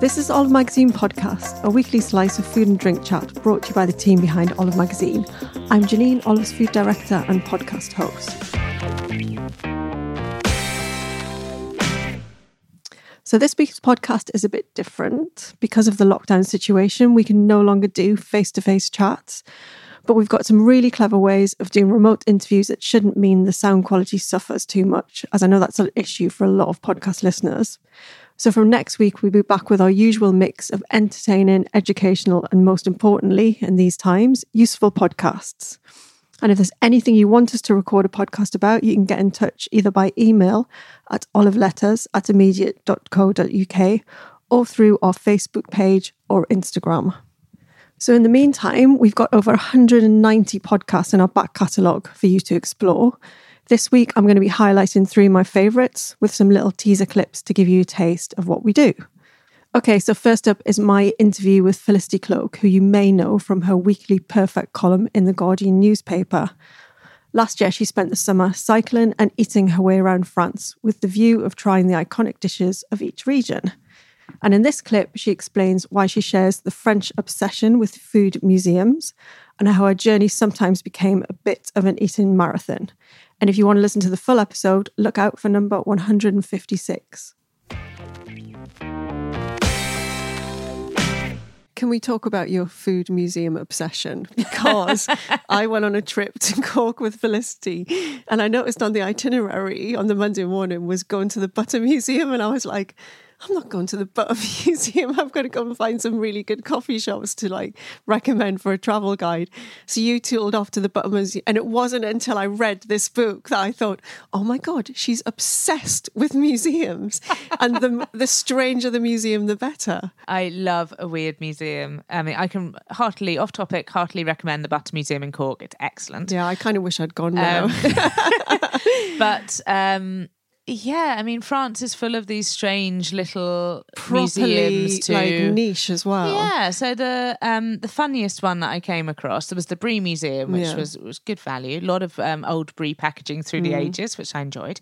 This is Olive Magazine Podcast, a weekly slice of food and drink chat brought to you by the team behind Olive Magazine. I'm Janine, Olive's food director and podcast host. So, this week's podcast is a bit different. Because of the lockdown situation, we can no longer do face to face chats, but we've got some really clever ways of doing remote interviews that shouldn't mean the sound quality suffers too much, as I know that's an issue for a lot of podcast listeners. So, from next week, we'll be back with our usual mix of entertaining, educational, and most importantly, in these times, useful podcasts. And if there's anything you want us to record a podcast about, you can get in touch either by email at oliveletters at immediate.co.uk or through our Facebook page or Instagram. So, in the meantime, we've got over 190 podcasts in our back catalogue for you to explore. This week, I'm going to be highlighting three of my favourites with some little teaser clips to give you a taste of what we do. Okay, so first up is my interview with Felicity Cloake, who you may know from her weekly Perfect column in the Guardian newspaper. Last year, she spent the summer cycling and eating her way around France with the view of trying the iconic dishes of each region. And in this clip, she explains why she shares the French obsession with food museums and how her journey sometimes became a bit of an eating marathon. And if you want to listen to the full episode, look out for number 156. Can we talk about your food museum obsession? Because I went on a trip to Cork with Felicity and I noticed on the itinerary on the Monday morning was going to the Butter Museum and I was like, I'm not going to the Butter Museum. I've got to go and find some really good coffee shops to like recommend for a travel guide. So you tooled off to the Butter Museum. And it wasn't until I read this book that I thought, oh my God, she's obsessed with museums. and the, the stranger the museum, the better. I love a weird museum. I mean, I can heartily, off topic, heartily recommend the Butter Museum in Cork. It's excellent. Yeah, I kind of wish I'd gone now. Um, but um, yeah, I mean, France is full of these strange little museums too. like niche as well. Yeah, so the um the funniest one that I came across there was the Brie Museum, which Yeah. was was good value. A lot of um, old Brie packaging through the Mm. ages, which I enjoyed.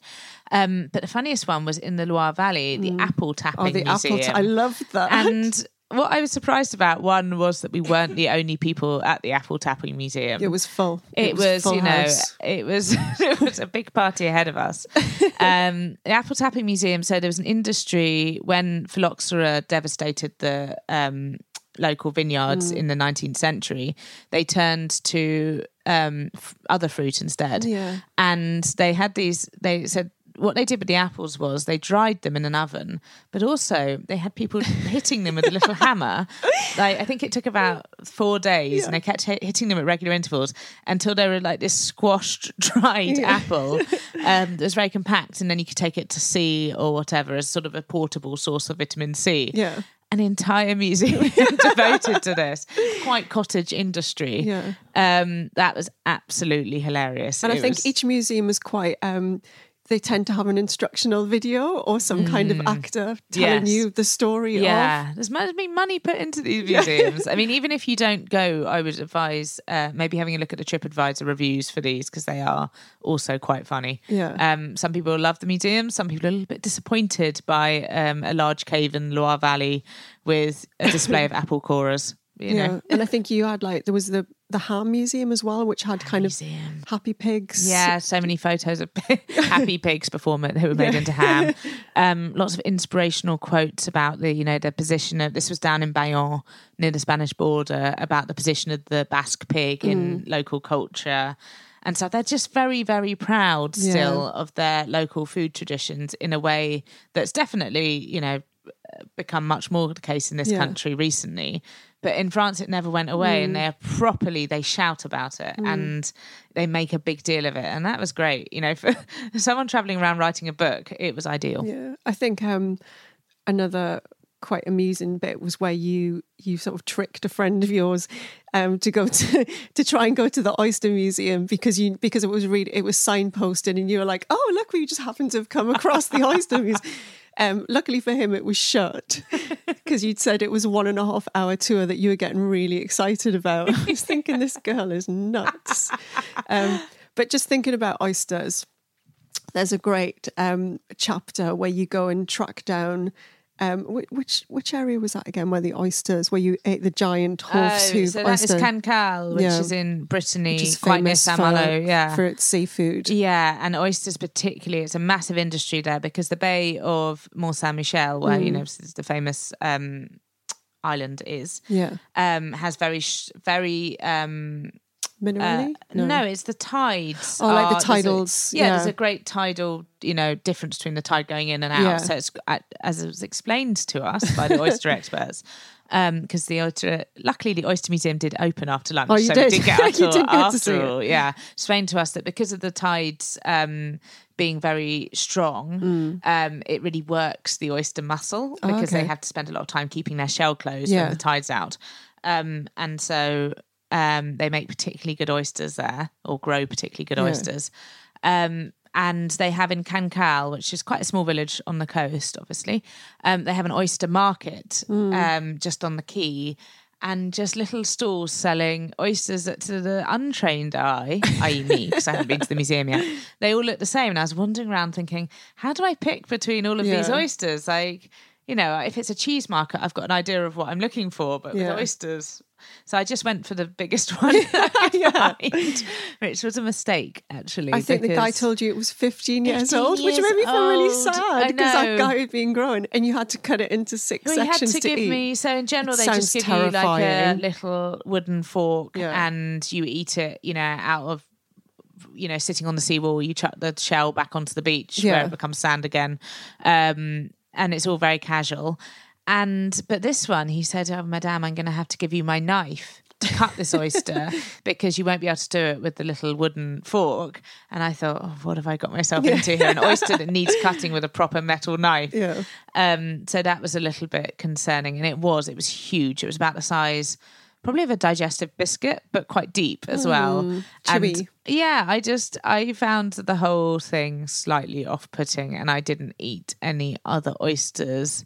Um, but the funniest one was in the Loire Valley, the apple tapping Oh, the museum. apple. T- I love that. and what I was surprised about one was that we weren't the only people at the apple tapping museum. it was full. It, was, full you know, house. it was it was a big party ahead of us. Um, the Apple Tapping Museum. So there was an industry when phylloxera devastated the um, local vineyards Mm. in the 19th century. They turned to um, f- other fruit instead, Yeah. and they had these. They said. What they did with the apples was they dried them in an oven, but also they had people hitting them with a little hammer. Like I think it took about four days, and they kept hit, hitting them at regular intervals until they were like this squashed, dried apple um, that was very compact, and then you could take it to sea or whatever as sort of a portable source of vitamin C. Yeah. An entire museum devoted to this, quite cottage industry. Yeah. Um, that was absolutely hilarious. And I think was- each museum was quite. Um, they tend to have an instructional video or some kind of actor telling Mm. Yes. you the story Yeah, there's must be money put into these museums. I mean, even if you don't go, I would advise uh, maybe having a look at the TripAdvisor reviews for these because they are also quite funny. Yeah. Um, some people love the museum. Some people are a little bit disappointed by um, a large cave in Loire Valley with a display of apple corers. You. Yeah. know. And I think you had like there was the the ham museum as well, which had kind Museum. of happy pigs. Yeah, so many photos of happy pigs before they were made into ham. Um, lots of inspirational quotes about the, you know, the position of this was down in Bayonne near the Spanish border about the position of the Basque pig in local culture. And so they're just very, very proud still of their local food traditions in a way that's definitely, you know, become much more the case in this Yeah. country recently. But in France, it never went away, and they're properly they shout about it and they make a big deal of it, and that was great. You know, for someone traveling around writing a book, it was ideal. Yeah. I think um, another quite amusing bit was where you you sort of tricked a friend of yours um, to go to to try and go to the oyster museum because you because it was read it was signposted and you were like oh look we just happened to have come across the oyster museum um, luckily for him it was shut because you'd said it was one and a half hour tour that you were getting really excited about. I was thinking this girl is nuts. Um, but just thinking about oysters there's a great um, chapter where you go and track down Um, which which area was that again? Where the oysters, where you ate the giant horse Oh, so that is oyster, Cancale, which Yeah. is in Brittany, is quite near for, Malo. Yeah. for its seafood. Yeah, and oysters particularly, it's a massive industry there because the Bay of Mont Saint Michel, where you know Mm. the famous um, island is, Yeah, um, has very very um, uh, minerally. no. it's the tides. Oh, like the there's a- tidals, yeah, there's a great tidal, you know, difference between the tide going in and out. Yeah. So it's as it was explained to us by the oyster experts. Um, because the oyster, luckily, the oyster museum did open after lunch, Oh, you so did? we did get our tour did after all. Yeah, explained to us that because of the tides um, being very strong, um, it really works the oyster muscle Mm. Oh, because they have to spend a lot of time keeping their shell closed Yeah. when the tide's out, um, and so um, they make particularly good oysters there, or grow particularly good Yeah. oysters. Um, and they have in Cancale, which is quite a small village on the coast, obviously, um, they have an oyster market um, just on the quay. And just little stalls selling oysters that to the untrained eye, i.e., me, because I haven't been to the museum yet, they all look the same. And I was wandering around thinking, how do I pick between all of these oysters? Like, you know, if it's a cheese market, I've got an idea of what I'm looking for, but Yeah. with oysters, so I just went for the biggest one could find, which was a mistake actually. I think the guy told you it was 15 years 15 old, which made me feel really old. I sad because that guy had been growing and you had to cut it into six Well, sections to, give eat. me. So in general, It they just give you like a little wooden fork, Yeah. and you eat it. You know, out of you know sitting on the seawall, you chuck the shell back onto the beach where it becomes sand again, um, and it's all very casual. And but this one, he said, "Oh, Madame, I'm going to have to give you my knife." To cut this oyster because you won't be able to do it with the little wooden fork. And I thought, oh, what have I got myself into here? An oyster that needs cutting with a proper metal knife. Yeah. Um, so that was a little bit concerning, and it was. It was huge. It was about the size, probably of a digestive biscuit, but quite deep as well. Mm, And yeah, I just I found the whole thing slightly off-putting, and I didn't eat any other oysters.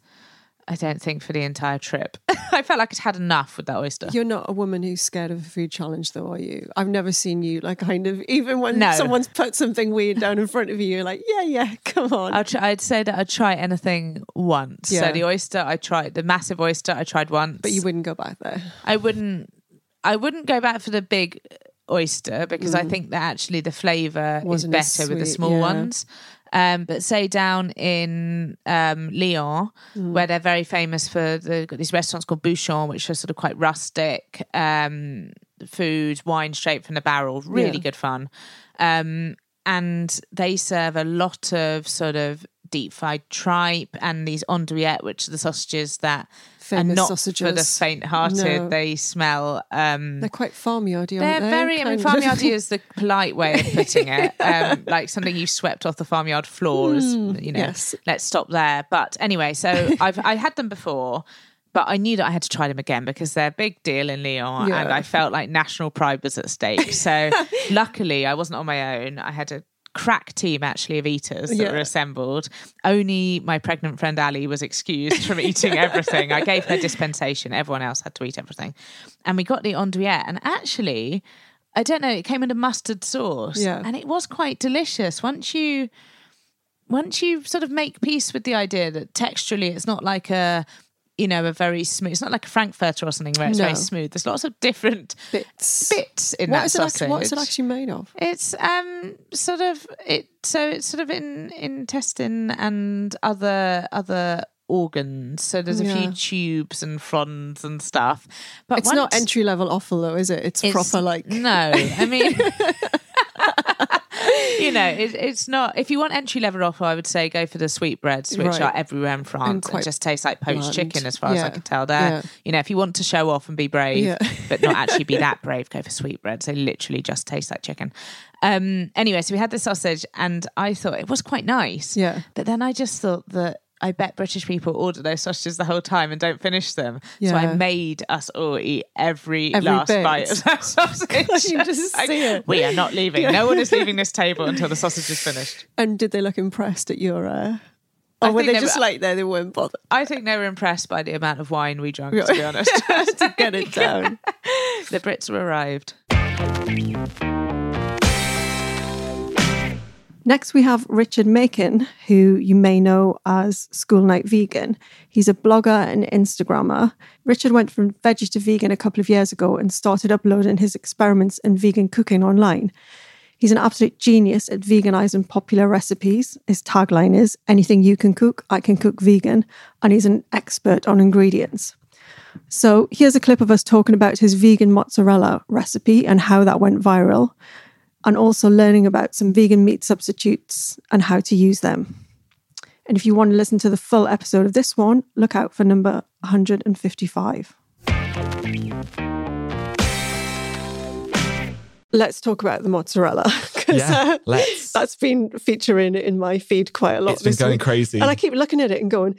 I don't think for the entire trip. I felt like I'd had enough with that oyster. You're not a woman who's scared of a food challenge, though, are you? I've never seen you like kind of even when No. someone's put something weird down in front of you, you're like, yeah, yeah, come on. I'd, try, I'd say that I'd try anything once. Yeah. So the oyster, I tried the massive oyster. I tried once, but you wouldn't go back there. I wouldn't I wouldn't go back for the big oyster because I think that actually the flavour is Mm. Wasn't as better with the small yeah. ones. Um, but say down in um, Lyon, Mm. where they're very famous for the these restaurants called Bouchon, which are sort of quite rustic um, food, wine straight from the barrel, really Yeah. good fun. Um, and they serve a lot of sort of deep fried tripe and these andouillettes, which are the sausages that Famous not sausages. for the faint-hearted. No. They smell. Um, They're quite farmyardy, they're they? very. I mean, farmyardy is the polite way of putting it. Um, like something you swept off the farmyard floors. you know. Hmm, yes. Let's stop there. But anyway, so I've I had them before. But I knew that I had to try them again because they're a big deal in Lyon, Yeah. and I felt like national pride was at stake. So, luckily, I wasn't on my own. I had a crack team actually of eaters that Yeah. were assembled. Only my pregnant friend Ali was excused from eating everything. I gave her dispensation. Everyone else had to eat everything. And we got the andouillette. And actually, I don't know, it came in a mustard sauce. Yeah. And it was quite delicious. Once you once you sort of make peace with the idea that texturally it's not like a you know, a very smooth. It's not like a frankfurter or something where it's No. very smooth. There's lots of different Bits. bits in What that sausage. Actually, what is it actually made of? It's um sort of it so it's sort of in intestine and other other organs. So there's a Yeah. few tubes and fronds and stuff. But It's not entry level offal, though, is it? It's, it's- proper like. no. I mean. you know, it, it's not. If you want entry level offal, I would say go for the sweetbreads, which Right. are everywhere in France and, just taste like poached bland. chicken, as far as I can tell. There, Yeah. you know, if you want to show off and be brave, Yeah. but not actually be that brave, go for sweetbreads. They literally just taste like chicken. Um, anyway, so we had the sausage, and I thought it was quite nice. Yeah. But then I just thought that. I bet British people order those sausages the whole time and don't finish them. So I made us all eat every, Every last bit. bite of that sausage. You just Like. We are not leaving. No one is leaving this table until the sausage is finished. And did they look impressed at your. Uh... I Or were think they they just were- like there? They weren't bothered I think they were impressed by the amount of wine we drank, to be honest. to get it down. the Brits were arrived. Next, we have Richard Makin, who you may know as School Night Vegan. He's a blogger and Instagrammer. Richard went from veggie to vegan a couple of years ago and started uploading his experiments in vegan cooking online. He's an absolute genius at veganizing popular recipes. His tagline is anything you can cook, I can cook vegan. And he's an expert on ingredients. So here's a clip of us talking about his vegan mozzarella recipe and how that went viral, and also learning about some vegan meat substitutes and how to use them. And if you want to listen to the full episode of this one, look out for number 155. Let's talk about the mozzarella because Yeah, uh, that's been featuring in my feed quite a lot. It's been this going week. crazy. And I keep looking at it and going,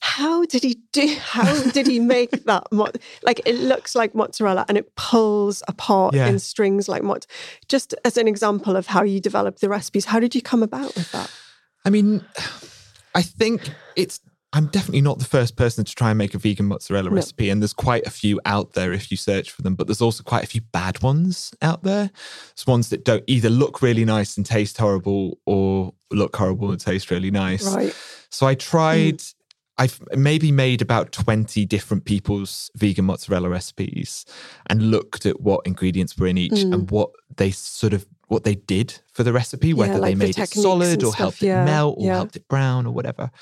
how did he do? How did he make that? Mo- like it looks like mozzarella and it pulls apart Yeah. in strings like mod. Just as an example of how you develop the recipes, how did you come about with that? I mean, I think it's. I'm definitely not the first person to try and make a vegan mozzarella No. recipe, and there's quite a few out there if you search for them. But there's also quite a few bad ones out there. It's ones that don't either look really nice and taste horrible, or look horrible and taste really nice. Right. So I tried. I've maybe made about 20 different people's vegan mozzarella recipes and looked at what ingredients were in each Mm. and what they sort of what they did for the recipe, whether like they the made it solid or stuff, helped yeah, it melt or yeah. helped it brown or whatever.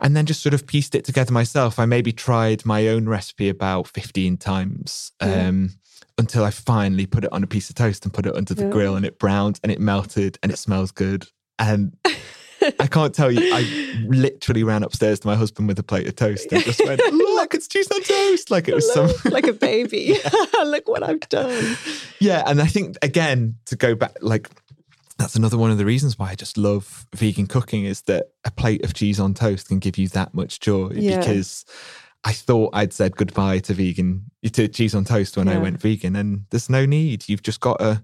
And then just sort of pieced it together myself. I maybe tried my own recipe about 15 times. Yeah. Um, until I finally put it on a piece of toast and put it under the Yeah. grill and it browned and it melted and it smells good. And I can't tell you, I literally ran upstairs to my husband with a plate of toast and just went, Look, it's cheese on toast. Like it was some like a baby. Look what I've done. Yeah. And I think again, to go back, like that's another one of the reasons why I just love vegan cooking is that a plate of cheese on toast can give you that much joy Yeah. because I thought I'd said goodbye to vegan to cheese on toast when I went vegan, and there's no need. You've just got to,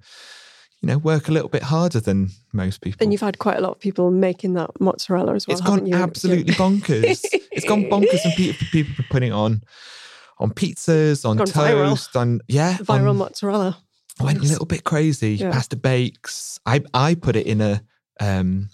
you know, work a little bit harder than most people. And you've had quite a lot of people making that mozzarella as well. it's gone you? absolutely bonkers. it's gone bonkers, and people people putting it on on pizzas, on Gone viral. toast, on yeah, Viral on, mozzarella. Went a little bit crazy. Yeah. Pasta bakes. I I put it in a um,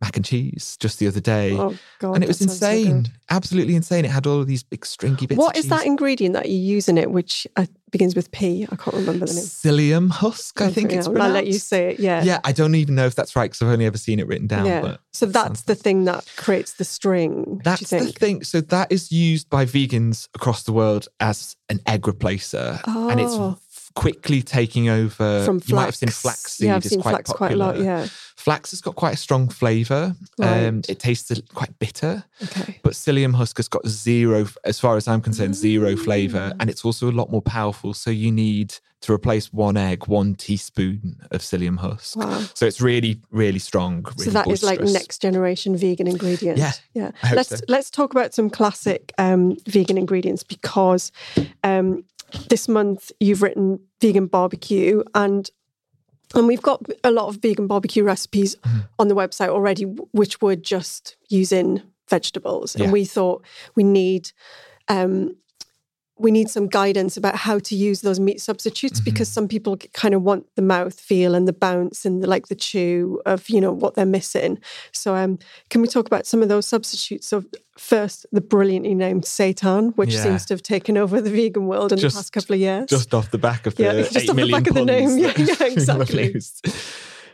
mac and cheese just the other day, Oh god, and it was sounds so insane. Absolutely insane. It had all of these big stringy bits. What is that ingredient that you use in it, which uh, begins with P? I can't remember the name. Psyllium husk. I think Yeah, it's. I'll let you pronounced. say it. Yeah. Yeah, I don't even know if that's right because I've only ever seen it written down. Yeah. But so that's the thing that creates the string. That's the thing. So that is used by vegans across the world as an egg replacer, and it's Oh. Quickly taking over. From uh, You might have seen flax. flaxseed Yeah, I've is seen quite flax popular. quite a lot. Yeah. Flax has got quite a strong flavour. Um, it tastes quite bitter, Okay. but psyllium husk has got zero, as far as I'm concerned, zero flavour, Mm. and it's also a lot more powerful. So you need to replace one egg, one teaspoon of psyllium husk. Wow. So it's really, really strong. So really that is like next generation vegan ingredient. Yeah, yeah. Let's so. let's talk about some classic um, vegan ingredients because um, this month you've written vegan barbecue and and we've got a lot of vegan barbecue recipes Mm-hmm. on the website already, which were just using vegetables, Yeah. and we thought we need. Um, we need some guidance about how to use those meat substitutes Mm-hmm. because some people kind of want the mouth feel and the bounce and the, like the chew of you know what they're missing. So, um, can we talk about some of those substitutes? So, first, the brilliantly named seitan, which Yeah. seems to have taken over the vegan world in Just- the past couple of years. just off the back of the Yeah, just eight off the back of the name. Yeah, yeah, exactly.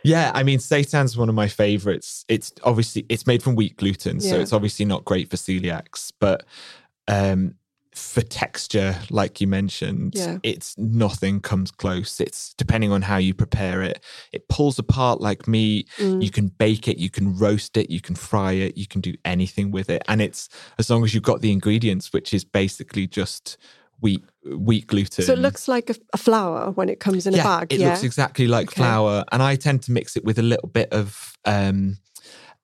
Yeah, I mean, seitan's one of my favorites. It's obviously it's made from wheat gluten, so it's obviously not great for celiacs, but um for texture, like you mentioned, Yeah. it's nothing comes close. It's depending on how you prepare it, it pulls apart like meat. Mm. You can bake it, you can roast it, you can fry it, you can do anything with it, and it's as long as you've got the ingredients, which is basically just wheat wheat gluten. So it looks like a, a flour when it comes in a bag. It yeah. looks exactly like Okay. flour, and I tend to mix it with a little bit of um,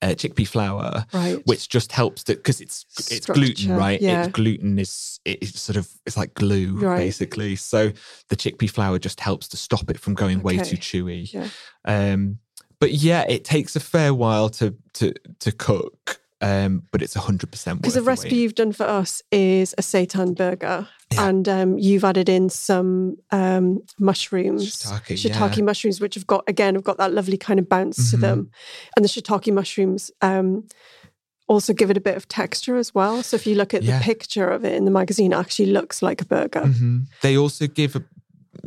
uh, chickpea flour, right. which just helps to because it's it's gluten, right? yeah. It, gluten is it- it's sort of it's like glue Right. basically. So the chickpea flour just helps to stop it from going way too chewy. Yeah. Um, but yeah, it takes a fair while to to to cook. Um, but it's 100% Because the recipe wait. you've done for us is a seitan burger, Yeah. and um, you've added in some um, mushrooms, Shiitake, yeah. mushrooms, which have got again have got that lovely kind of bounce to Mhm. them, and the shiitake mushrooms um, also give it a bit of texture as well. So if you look at Yeah. the picture of it in the magazine, it actually looks like a burger. Mhm. They also give a,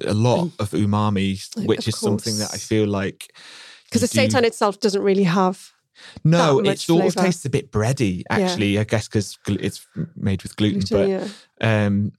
a lot of umami, Of which is something that I feel like Because the do- seitan itself doesn't really have No, it sort of tastes a bit bready, actually. I guess because it's made with gluten, gluten. but yeah. um,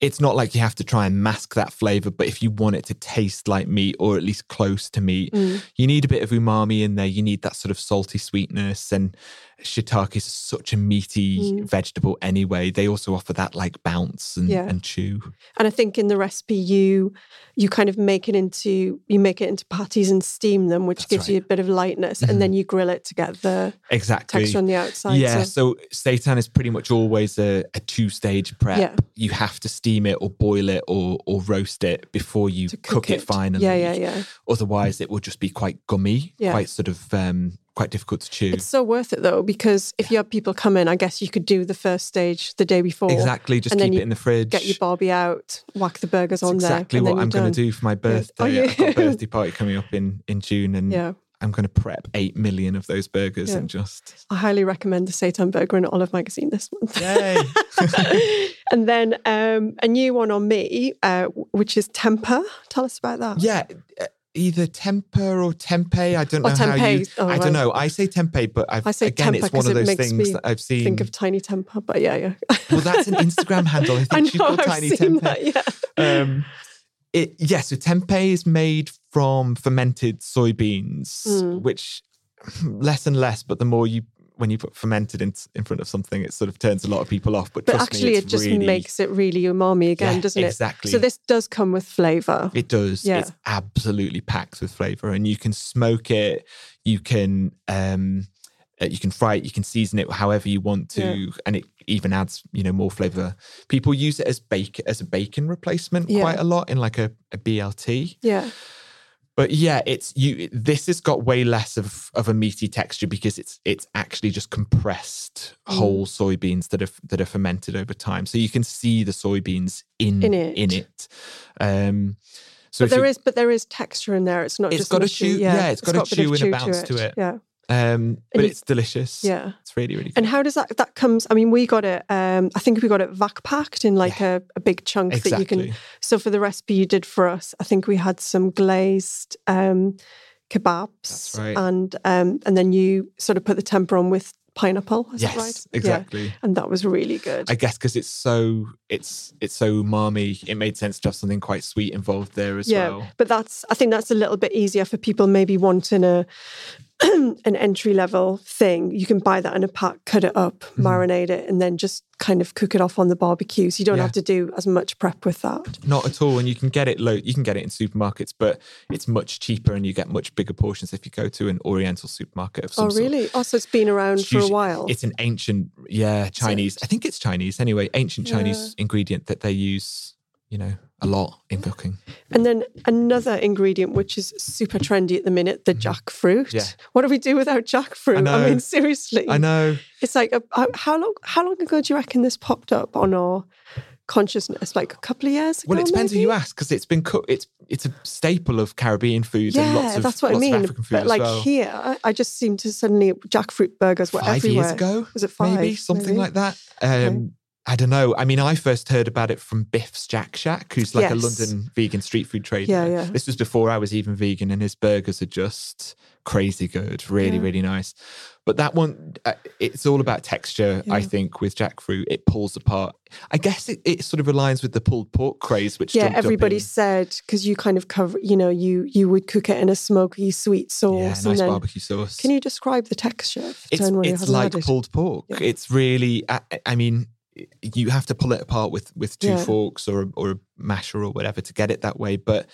it's not like you have to try and mask that flavor. But if you want it to taste like meat or at least close to meat, Mm. you need a bit of umami in there. You need that sort of salty sweetness. And shiitake is such a meaty Mm. vegetable anyway. They also offer that like bounce and, Yeah. and chew. And I think in the recipe you you kind of make it into you make it into patties and steam them, which That's gives you a bit of lightness, Mhm. and then you grill it to get the Exactly. texture on the outside. Yeah, So, so seitan is pretty much always a, a two stage prep. Yeah. You have to steam it or boil it or or roast it before you to cook, it. finally. Yeah, yeah, yeah. Otherwise, it will just be quite gummy, Yeah. quite sort of um, quite difficult to choose. It's so worth it though, because if you have people come in, I guess you could do the first stage the day before. exactly, just keep it in the fridge. Get your barbie out, whack the burgers That's on there. exactly what I'm going to do for my birthday. Oh, yeah. I've got a birthday party coming up in in June, and Yeah, I'm going to prep eight million of those burgers Yeah. and just I highly recommend the Seitan Burger in Olive Magazine this month. yay. and then um, a new one on me, uh, which is Temper. Tell us about that. yeah, either temper or tempeh. I don't know how you. Oh, I right. don't know. I say tempeh, but I've, I say again, it's one of those things that I've seen. Think of Tiny Temper, but yeah, yeah. well, that's an Instagram handle. I think I she's called I've Tiny seen Tempeh. that, yeah. Um, it, yeah, so tempeh is made from fermented soybeans, Mm. which less and less, but the more you when you put fermented in, in front of something, it sort of turns a lot of people off. But, But actually, me, it just really, makes it really umami again, Yeah, doesn't it? exactly. So this does come with flavour. It does. Yeah. It's absolutely packed with flavor, and you can smoke it. You can um, uh, you can fry it. You can season it however you want to, Yeah. and it even adds you know more flavor. People use it as bake as a bacon replacement Yeah. quite a lot in like a, a BLT. Yeah, But yeah, it's you. This has got way less of of a meaty texture because it's it's actually just compressed Mm. whole soybeans that are that are fermented over time. So you can see the soybeans in In it. In it. Um, so but there you- is, but there is texture in there. It's not It's just got a chew- yeah, it's got a chew and a bounce to it. Yeah, Um, but you- it's delicious. yeah. It's really, really good. And how does that that comes? I mean, we got it. Um, I think we got it vac packed in like a, a big chunk that you can. So for the recipe you did for us, I think we had some glazed um, kebabs, right. and um, and then you sort of put the temper on with pineapple. Yes, right? exactly. Yeah. And that was really good. I guess because it's so it's it's so umami, it made sense to have something quite sweet involved there as yeah, well. but that's I think that's a little bit easier for people maybe wanting a an entry level thing. You can buy that in a pack, cut it up, Mm-hmm. marinate it, and then just kind of cook it off on the barbecue. So you don't Yeah. have to do as much prep with that. Not at all, and you can get it low. You can get it in supermarkets, but it's much cheaper, and you get much bigger portions if you go to an Oriental supermarket of some Oh, sort. really? Oh, so it's been around It's for a while. It's an ancient, yeah, Chinese. I think it's Chinese anyway. Ancient Chinese ingredient that they use, you know, a lot in cooking. And then another ingredient which is super trendy at the minute, the jackfruit. Mm-hmm. Yeah. What do we do without jackfruit? I, know. mean, seriously. I know. It's like a, how- how long? How long ago do you reckon this popped up on our consciousness? Like a couple of years ago. Well, it depends maybe? who you ask because it's been cooked. It's it's a staple of Caribbean food Yeah, and lots of that's what I mean. of African food But like well. here, I- I just seem to suddenly jackfruit burgers were five everywhere. years ago, Was it five? maybe something maybe? like that. Um, I don't know. I mean, I first heard about it from Biff's Jack Shack, who's like a London vegan street food trader. Yeah, yeah. This was before I was even vegan, and his burgers are just crazy good, really, Yeah. really nice. But that one, uh, it's all about texture. I think with jackfruit, it pulls apart. I guess it, it sort of aligns with the pulled pork craze, which Yeah, everybody said because you kind of cover, you know, you you would cook it in a smoky sweet sauce, yeah, nice and then barbecue sauce. can you describe the texture? it's it's like it? pulled pork. Yeah. It's really, I, I mean, you have to pull it apart with with two Yeah. forks or a, or a masher or whatever to get it that way. But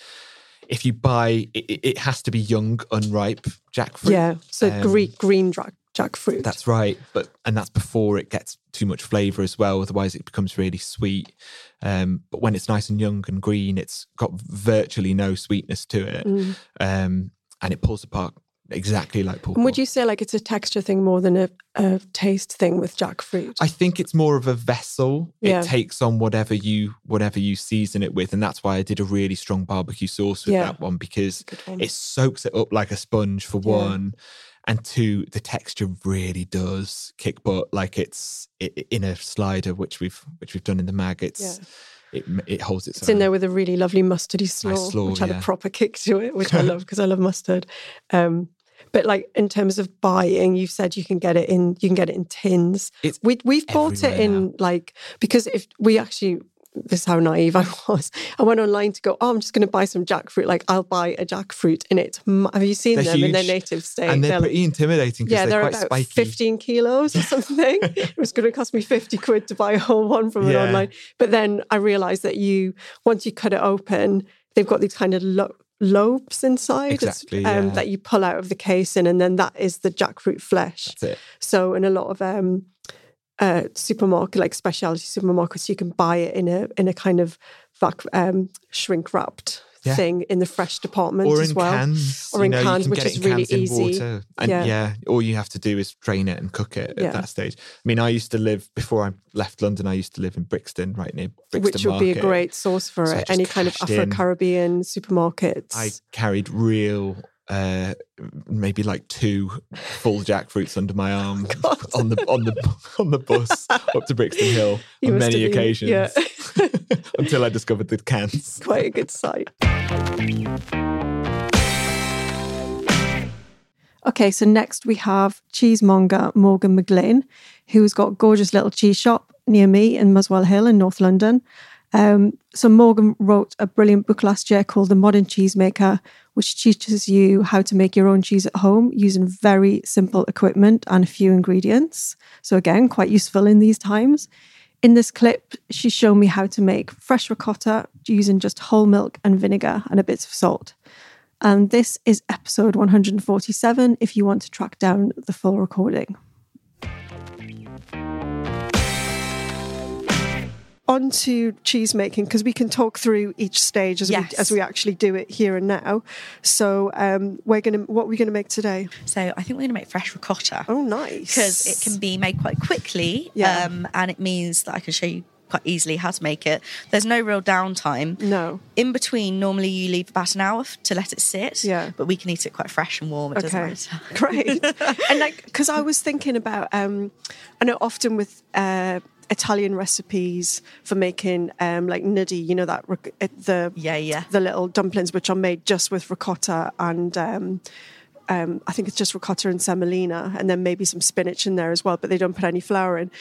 if you buy, it, it- it has to be young, unripe jackfruit. Yeah, so Um, green green jack, jackfruit. That's right, but and that's before it gets too much flavour as well. Otherwise, it becomes really sweet. Um, but when it's nice and young and green, it's got virtually no sweetness to it, Mm. um, and it pulls apart exactly like pulled And would you say like it's a texture thing more than a, a taste thing with jackfruit? I think it's more of a vessel. Yeah. It takes on whatever you whatever you season it with, and that's why I did a really strong barbecue sauce with Yeah. that one because one. it soaks it up like a sponge for Yeah. one, and two, the texture really does kick butt. Like it's it, in a slider, which we've which we've done in the mag. It's it it holds its, It's in there with a really lovely mustardy slaw, slaw, which had yeah. a proper kick to it, which I love because I love mustard. Um, but like in terms of buying, you've said you can get it in you can get it in tins. It's We we've bought it in like because if we actually this is how naive I was. I went online to go. Oh, I'm just going to buy some jackfruit. Like I'll buy a jackfruit, in it. Have you seen They're them in their native state? and they're, They're like- pretty intimidating yeah, they're, they're, about spiky. 15 kilos or something. it was going to cost me 50 quid to buy a whole one from it Yeah. online. But then I realized that you, once you cut it open, they've got these kind of lo- lobes inside Exactly, um, yeah. that you pull out of the casing, and then that is the jackfruit flesh. So in a lot of um, uh, supermarket, like specialty supermarkets, you can buy it in a in a kind of vac- um, shrink wrapped Yeah. thing in the fresh department Or as well. cans, Or in know, cans, which is really easy. And Yeah. yeah. all you have to do is drain it and cook it Yeah. at that stage. I mean, I used to live before I left London. I used to live in Brixton, right near Brixton which would be a great source for So it. Any kind of. Afro Caribbean supermarkets. I carried real, uh, maybe like two full jackfruits under my arm on the on the on the bus up to Brixton Hill on many occasions. yeah. until I discovered the cans. Quite a good sight. Okay, so next we have cheesemonger Morgan McGlynn, who's got a gorgeous little cheese shop near me in Muswell Hill in North London. Um, so Morgan wrote a brilliant book last year called The Modern Cheesemaker, which teaches you how to make your own cheese at home using very simple equipment and a few ingredients. So again, quite useful in these times. In this clip, she's shown me how to make fresh ricotta using just whole milk and vinegar and a bit of salt. And this is episode 147 if you want to track down the full recording. On to cheese making because we can talk through each stage as Yes. we as we actually do it here and now. So um, we're gonna what we're we gonna make today? So I think we're going to make fresh ricotta Oh, nice! because it can be made quite quickly. Yeah. Um, and it means that I can show you quite easily how to make it. There's no real downtime. no. In between, normally you leave about an hour to let it sit. Yeah. But we can eat it quite fresh and warm. It doesn't Okay, matter. great. and like, because I was thinking about, um, I know often with uh, Italian recipes for making um, like gnudi, you know that the Yeah, yeah. the little dumplings which are made just with ricotta and. Um, um, I think it's just ricotta and semolina, and then maybe some spinach in there as well. But they don't put any flour in,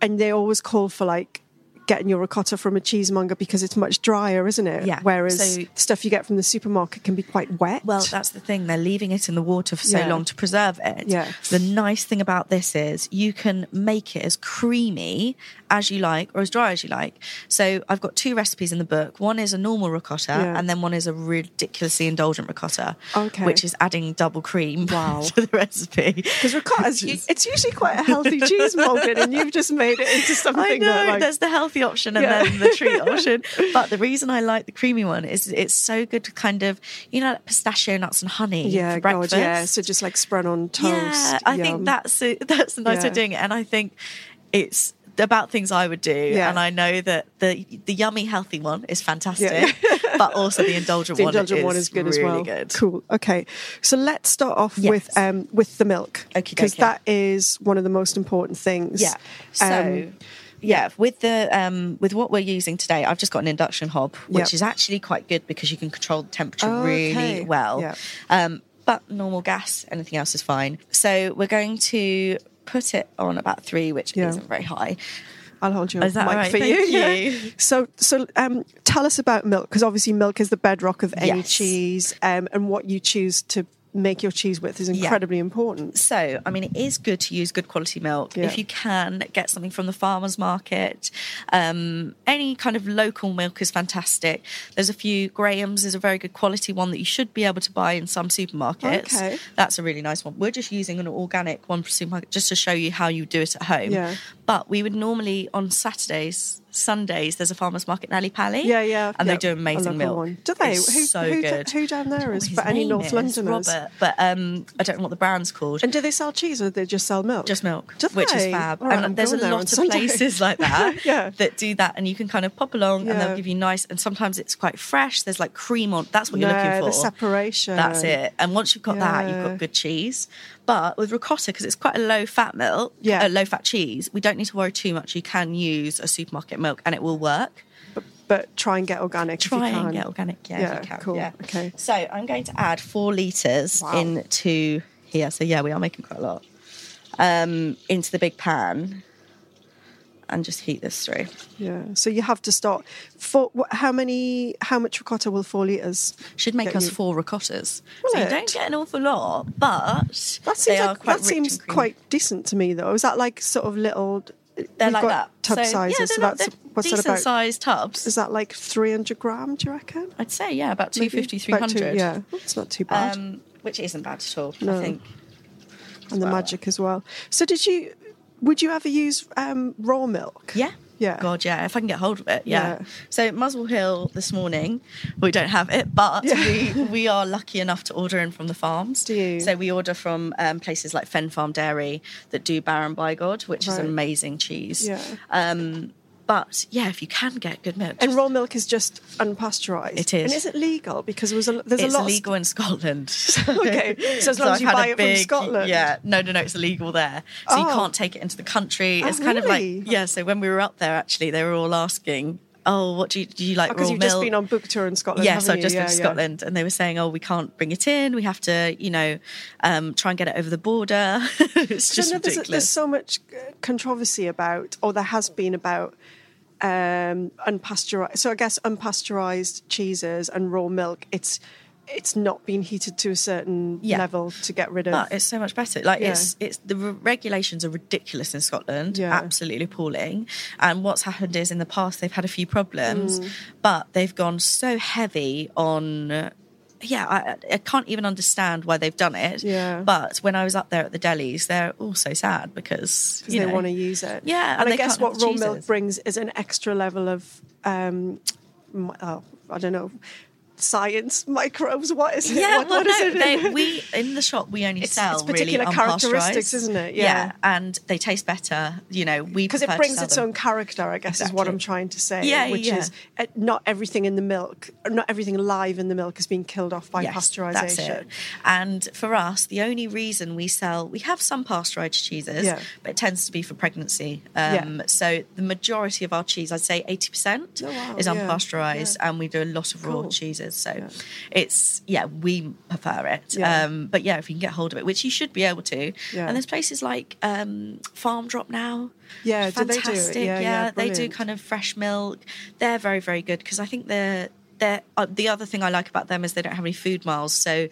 and they always call for like getting your ricotta from a cheesemonger because it's much drier, isn't it? Yeah, Whereas so- stuff you get from the supermarket can be quite wet. Well, that's the thing. They're leaving it in the water for so Yeah. long to preserve it. Yeah. The nice thing about this is you can make it as creamy as you like or as dry as you like. So I've got two recipes in the book. One is a normal ricotta, Yeah. and then one is a ridiculously indulgent ricotta, Okay. which is adding double cream Wow. to the recipe. Because ricotta's it's usually quite a healthy cheese Morgan, and you've just made it into something I know that like there's the healthy option and Yeah. then the treat option. But the reason I like the creamy one is it's so good to kind of you know like pistachio nuts and honey yeah, for God, breakfast. yeah. So just like spread on toast. Yeah, I Yum. think that's a, that's a nice way of doing it, and I think it's about things I would do. Yeah. And I know that the the yummy healthy one is fantastic, Yeah. but also the indulgent the one indulgent is one is good really as well. Good. Cool. Okay, so let's start off Yes. with um with the milk because that is one of the most important things. Yeah. So. Um, yeah, with the um, with what we're using today, I've just got an induction hob, which Yep. is actually quite good because you can control the temperature Oh, okay. really well. Yeah. Um, but normal gas, anything else is fine. So we're going to put it on about three, which Yeah. isn't very high. I'll hold your Is that mic right? for Thank you. You. So, so um, tell us about milk because obviously milk is the bedrock of any Yes. cheese, um, and what you choose to make your cheese with is Yeah. incredibly important. So, I mean, it is good to use good quality milk. Yeah. If you can, get something from the farmer's market. Um, any kind of local milk is fantastic. There's a few, Graham's is a very good quality one that you should be able to buy in some supermarkets. Okay. That's a really nice one. We're just using an organic one from supermarket just to show you how you do it at home. Yeah. But we would normally, on Saturdays, Sundays there's a farmers market in Ali Pally. Yeah, yeah. And yeah, they do amazing milk. Do they? It's who, so who, good. Who down there is for any North Londoners? Robert, but um, I don't know what the brand's called. And do they sell cheese or do they just sell milk? just milk, Do which is fab. Right, and I'm there's a lot of Sunday. places like that Yeah. that do that, and you can kind of pop along, and they'll give you nice. And sometimes it's quite fresh. There's like cream on. That's what you're looking for. the separation. That's it. And once you've got that, you've got good cheese. But with ricotta, because it's quite a low fat milk, Yeah. a low fat cheese, we don't need to worry too much. You can use a supermarket milk, and it will work. But, but try and get organic. if you Try can. and get organic, yeah, Yeah, can. cool. Yeah. Okay. So I'm going to add four litres Wow. into here. So yeah, we are making quite a lot. Um, into the big pan and just heat this through. Yeah. So you have to start. For how many? How much ricotta will four liters? Should make us you- four ricottas. Will so you don't get an awful lot, but That seems they are like, quite that seems quite decent to me, though. Is that like sort of little? They're like that. Tub so, sizes. Yeah, so not- that's what's that decent about? sized tubs. Is that like three hundred gram? Do you reckon? I'd say yeah, about Maybe? 250, About two- 300. yeah, it's not too bad. Um, which isn't bad at all. No. I think. and the magic as well. So did you? Would you ever use um, raw milk? Yeah. Yeah. God, yeah. If I can get hold of it, yeah. Yeah. So Muswell Hill this morning, we don't have it, but Yeah. we we are lucky enough to order in from the farms. Do you? So we order from um, places like Fen Farm Dairy that do Baron Bygod, which is Right. amazing cheese. Yeah. Um, but yeah, if you can get good milk, And raw milk is just unpasteurised. It is. And is it legal? Because there was a, there's it's a lot. It's illegal in Scotland. Okay, so as long as I've you buy it from Scotland. Yeah, no, no, no, it's illegal there, so you Oh. can't take it into the country. Oh, It's kind really? of like yeah. So when we were up there, actually, they were all asking, "Oh, what do you do? You like Because raw you've milk?" just been on book tour in Scotland. Yes, I've just you? been to Yeah, yeah. Scotland, and they were saying, "Oh, we can't bring it in. We have to, you know, um, try and get it over the border." it's just no, there's, ridiculous. there's so much uh, controversy about, or there has been about um, unpasteurized. So I guess unpasteurized cheeses and raw milk. It's it's not been heated to a certain Yeah. level to get rid of. But it's so much better. Like Yeah. it's it's the re- regulations are ridiculous in Scotland, Yeah. absolutely appalling. And what's happened is in the past they've had a few problems, Mm. but they've gone so heavy on. Yeah, I, I can't even understand why they've done it. Yeah. But when I was up there at the delis, they're all so sad because they know, want to use it. Yeah, and, and I guess what raw milk brings is an extra level of, um, oh, I don't know, science, microbes. What is it? Yeah, what, well, what is no, it? they, we in the shop we only It's- sell it's particular really characteristics, isn't it? Yeah. and they taste better. You know, we because it brings its them. own character, I guess, is what I'm trying to say. Yeah, which yeah. is uh, not everything in the milk, not everything live in the milk is being killed off by Yes, pasteurization. And for us, the only reason we sell, we have some pasteurized cheeses, Yeah. but it tends to be for pregnancy. Um, Yeah. So the majority of our cheese, I'd say 80%, Oh, wow, is yeah, unpasteurized, and we do a lot of raw Cool. cheeses. So Yeah. it's, yeah, we prefer it. Yeah. Um, but yeah, if you can get hold of it, which you should be able to. Yeah. And there's places like um, Farm Drop now. Yeah, do they do it? Fantastic. Yeah, yeah, they do kind of fresh milk. They're very, very good because I think they're they're uh, the other thing I like about them is they don't have any food miles, so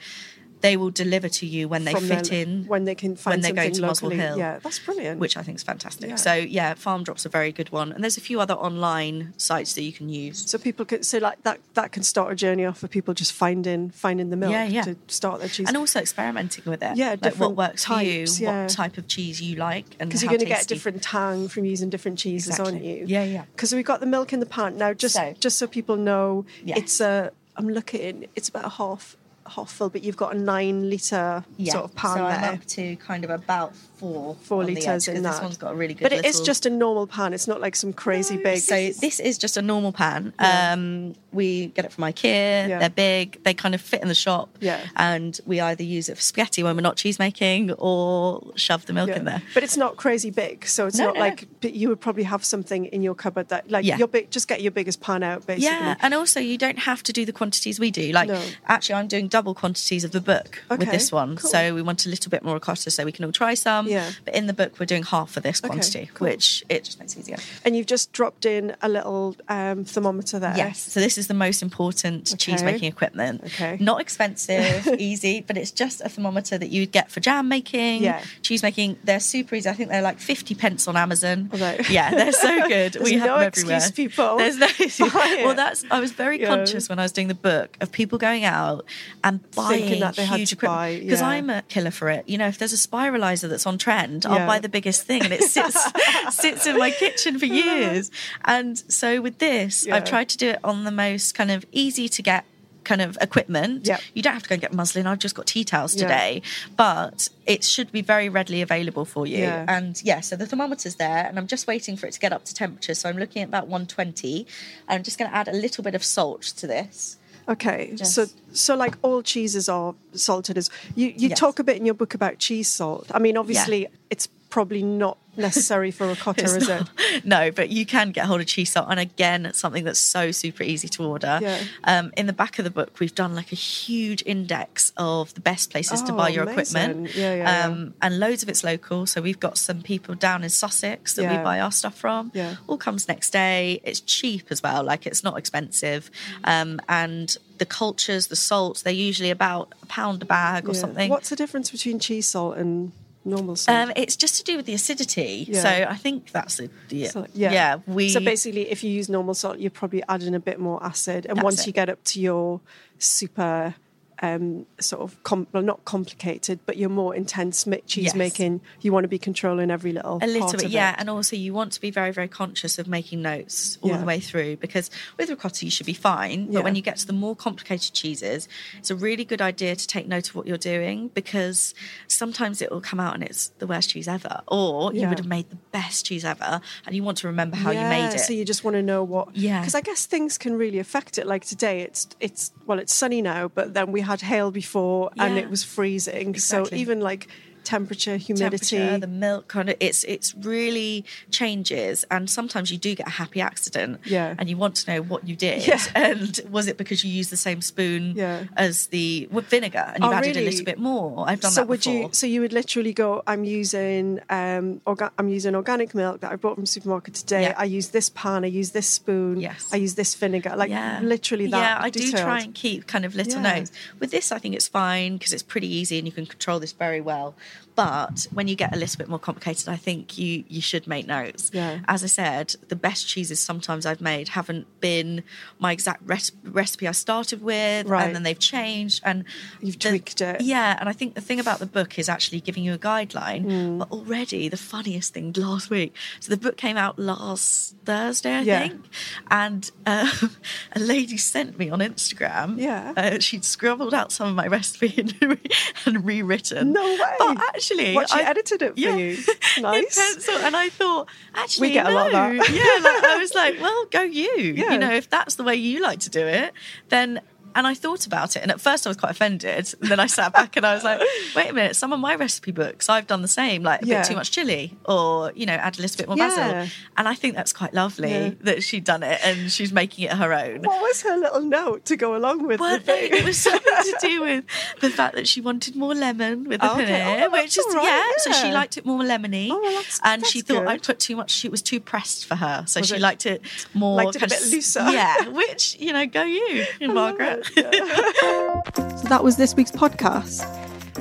they will deliver to you when they From fit their- in when they can find when they're going to locally. Hill. Yeah, that's brilliant. which I think is fantastic. Yeah. So yeah, Farm Drop's a very good one, and there's a few other online sites that you can use. so people can so like that that can start a journey off for people just finding finding the milk Yeah, yeah. to start their cheese. And also experimenting with it. Yeah, like what works types, for you, yeah. what type of cheese you like, and because you're going to get tasty. different tang from using different cheeses, aren't you? Yeah, yeah. Because we've got the milk in the pan now. Just So- just so people know, Yes. it's a. I'm looking. It's about half half but you've got a nine liter Yeah. sort of pan so there. I'm up to kind of about four, Four litres edge, in This that. one's got a really good. but it is little- just a normal pan. It's not like some crazy big. So this is just a normal pan. Yeah. Um, we get it from IKEA. Yeah. They're big. They kind of fit in the shop. Yeah. And we either use it for spaghetti when we're not cheese making, or shove the milk in there. But it's not crazy big, so it's No, not no. like. But you would probably have something in your cupboard that, like, Yeah. your big. Just get your biggest pan out, basically. Yeah, and also you don't have to do the quantities we do. Like, No. actually, I'm doing double quantities of the book with this one. cool. So we want a little bit more ricotta, so we can all try some. Yeah. But in the book, we're doing half for this Okay, quantity, cool. which it just makes it easier. And you've just dropped in a little um, thermometer there. Yes. So this is the most important cheese making equipment. Okay. Not expensive, easy, but it's just a thermometer that you would get for jam making, Yeah. cheese making. They're super easy. I think they're like 50 pence on Amazon. They? Yeah, they're so good. We have no them excuse, people. There's no it. Well, that's I was very Yeah. conscious when I was doing the book of people going out and buying they had huge equipment buy, because yeah. I'm a killer for it. You know, if there's a spiralizer that's on trend, Yeah. I'll buy the biggest thing, and it sits sits in my kitchen for years. And so with this. I've tried to do it on the most kind of easy to get kind of equipment. Yep. You don't have to go and get muslin. I've just got tea towels Yeah. today, but it should be very readily available for you. Yeah. And yeah, so the thermometer's there, and I'm just waiting for it to get up to temperature. So I'm looking at about 120. And I'm just going to add a little bit of salt to this. Okay, Just- so so like all cheeses are salted as you you Yes. talk a bit in your book about cheese salt. I mean, obviously, it's probably not necessary for ricotta, is not- it? No, but you can get hold of cheese salt, and again, it's something that's so super easy to order. Yeah. Um, in the back of the book, we've done like a huge index of the best places to Oh, buy your amazing. equipment. Yeah, yeah, yeah. um, And loads of it's local. So we've got some people down in Sussex that Yeah. we buy our stuff from. Yeah. All comes next day. It's cheap as well. Like it's not expensive. Um, and the cultures, the salts, they're usually about a pound a bag or Yeah. something. What's the difference between cheese salt and normal salt? Um, it's just to do with the acidity. Yeah. So I think that's it. Yeah. So, yeah. We so basically, if you use normal salt, you're probably adding a bit more acid, and That's once it. you get up to your super um, sort of com- well, not complicated, but your more intense cheese Yes. making, you want to be controlling every little a little bit, yeah. it. And also, you want to be very, very conscious of making notes all Yeah. the way through because with ricotta, you should be fine. But Yeah. when you get to the more complicated cheeses, it's a really good idea to take note of what you're doing because sometimes it will come out and it's the worst cheese ever, or you would have made the best cheese ever, and you want to remember how yeah, you made it. So you just want to know what. Yeah. Because I guess things can really affect it. Like today, it's it's well, it's sunny now, but then we had hail before and it was freezing. So even like temperature, humidity. temperature, the milk kind of it's it's really changes and sometimes you do get a happy accident Yeah. and you want to know what you did Yeah. and was it because you used the same spoon Yeah. as the with vinegar and you've Oh, added a little bit more I've done so that would before you? So you would literally go. I'm using um, orga- I'm using organic milk that I bought from the supermarket today. Yeah. I use this pan. I use this spoon. Yes. I use this vinegar. Like literally that. Yeah, I do try and keep kind of little notes. With this, I think it's fine because it's pretty easy and you can control this very well. But when you get a little bit more complicated, I think you you should make notes. Yeah. As I said, the best cheeses sometimes I've made haven't been my exact res- recipe I started with, Right. and then they've changed and You've the- tweaked it. Yeah, and I think the thing about the book is actually giving you a guideline. Mm. But already, the funniest thing last week. So the book came out last Thursday, I Yeah. think, and uh, a lady sent me on Instagram. Yeah. uh, she'd scribbled out some of my recipe and, re- and rewritten. No way. But actually, What, she I- edited it for yeah, you? Nice. pencil, and I thought actually We get a lot of no. that. yeah, like, I was like, well, go you. Yeah. You know, if that's the way you like to do it, then. And I thought about it, and at first I was quite offended. And then I sat back and I was like, "Wait a minute! Some of my recipe books, I've done the same, like a Yeah. bit too much chili, or you know, add a little bit more Yeah. basil." And I think that's quite lovely Yeah. that she'd done it and she's making it her own. What was her little note to go along with Well, the thing? it was something to do with the fact that she wanted more lemon with the okay. paneer, Oh, which is right, yeah, So she liked it more lemony, Oh, and she thought I good. put too much. It was too pressed for her, so Was she it- liked it more Liked it a bit looser. Yeah, which you know, go you, Margaret. So that was this week's podcast.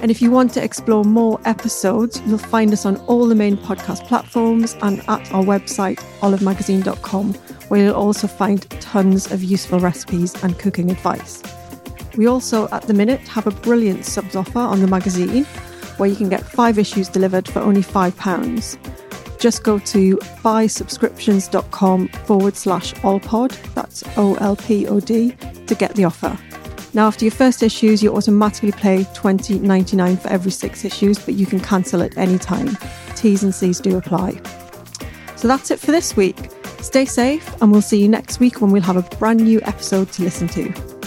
And if you want to explore more episodes, you'll find us on all the main podcast platforms and at our website, olivemagazine.com, where you'll also find tons of useful recipes and cooking advice. We also, at the minute, have a brilliant subs offer on the magazine where you can get five issues delivered for only £5. Just go to buysubscriptions.com forward slash olpod, that's O L P O D, to get the offer. Now, after your first issues, you automatically pay $20.99 for every six issues, but you can cancel at any time. T's and C's do apply. So that's it for this week. Stay safe, and we'll see you next week when we'll have a brand new episode to listen to.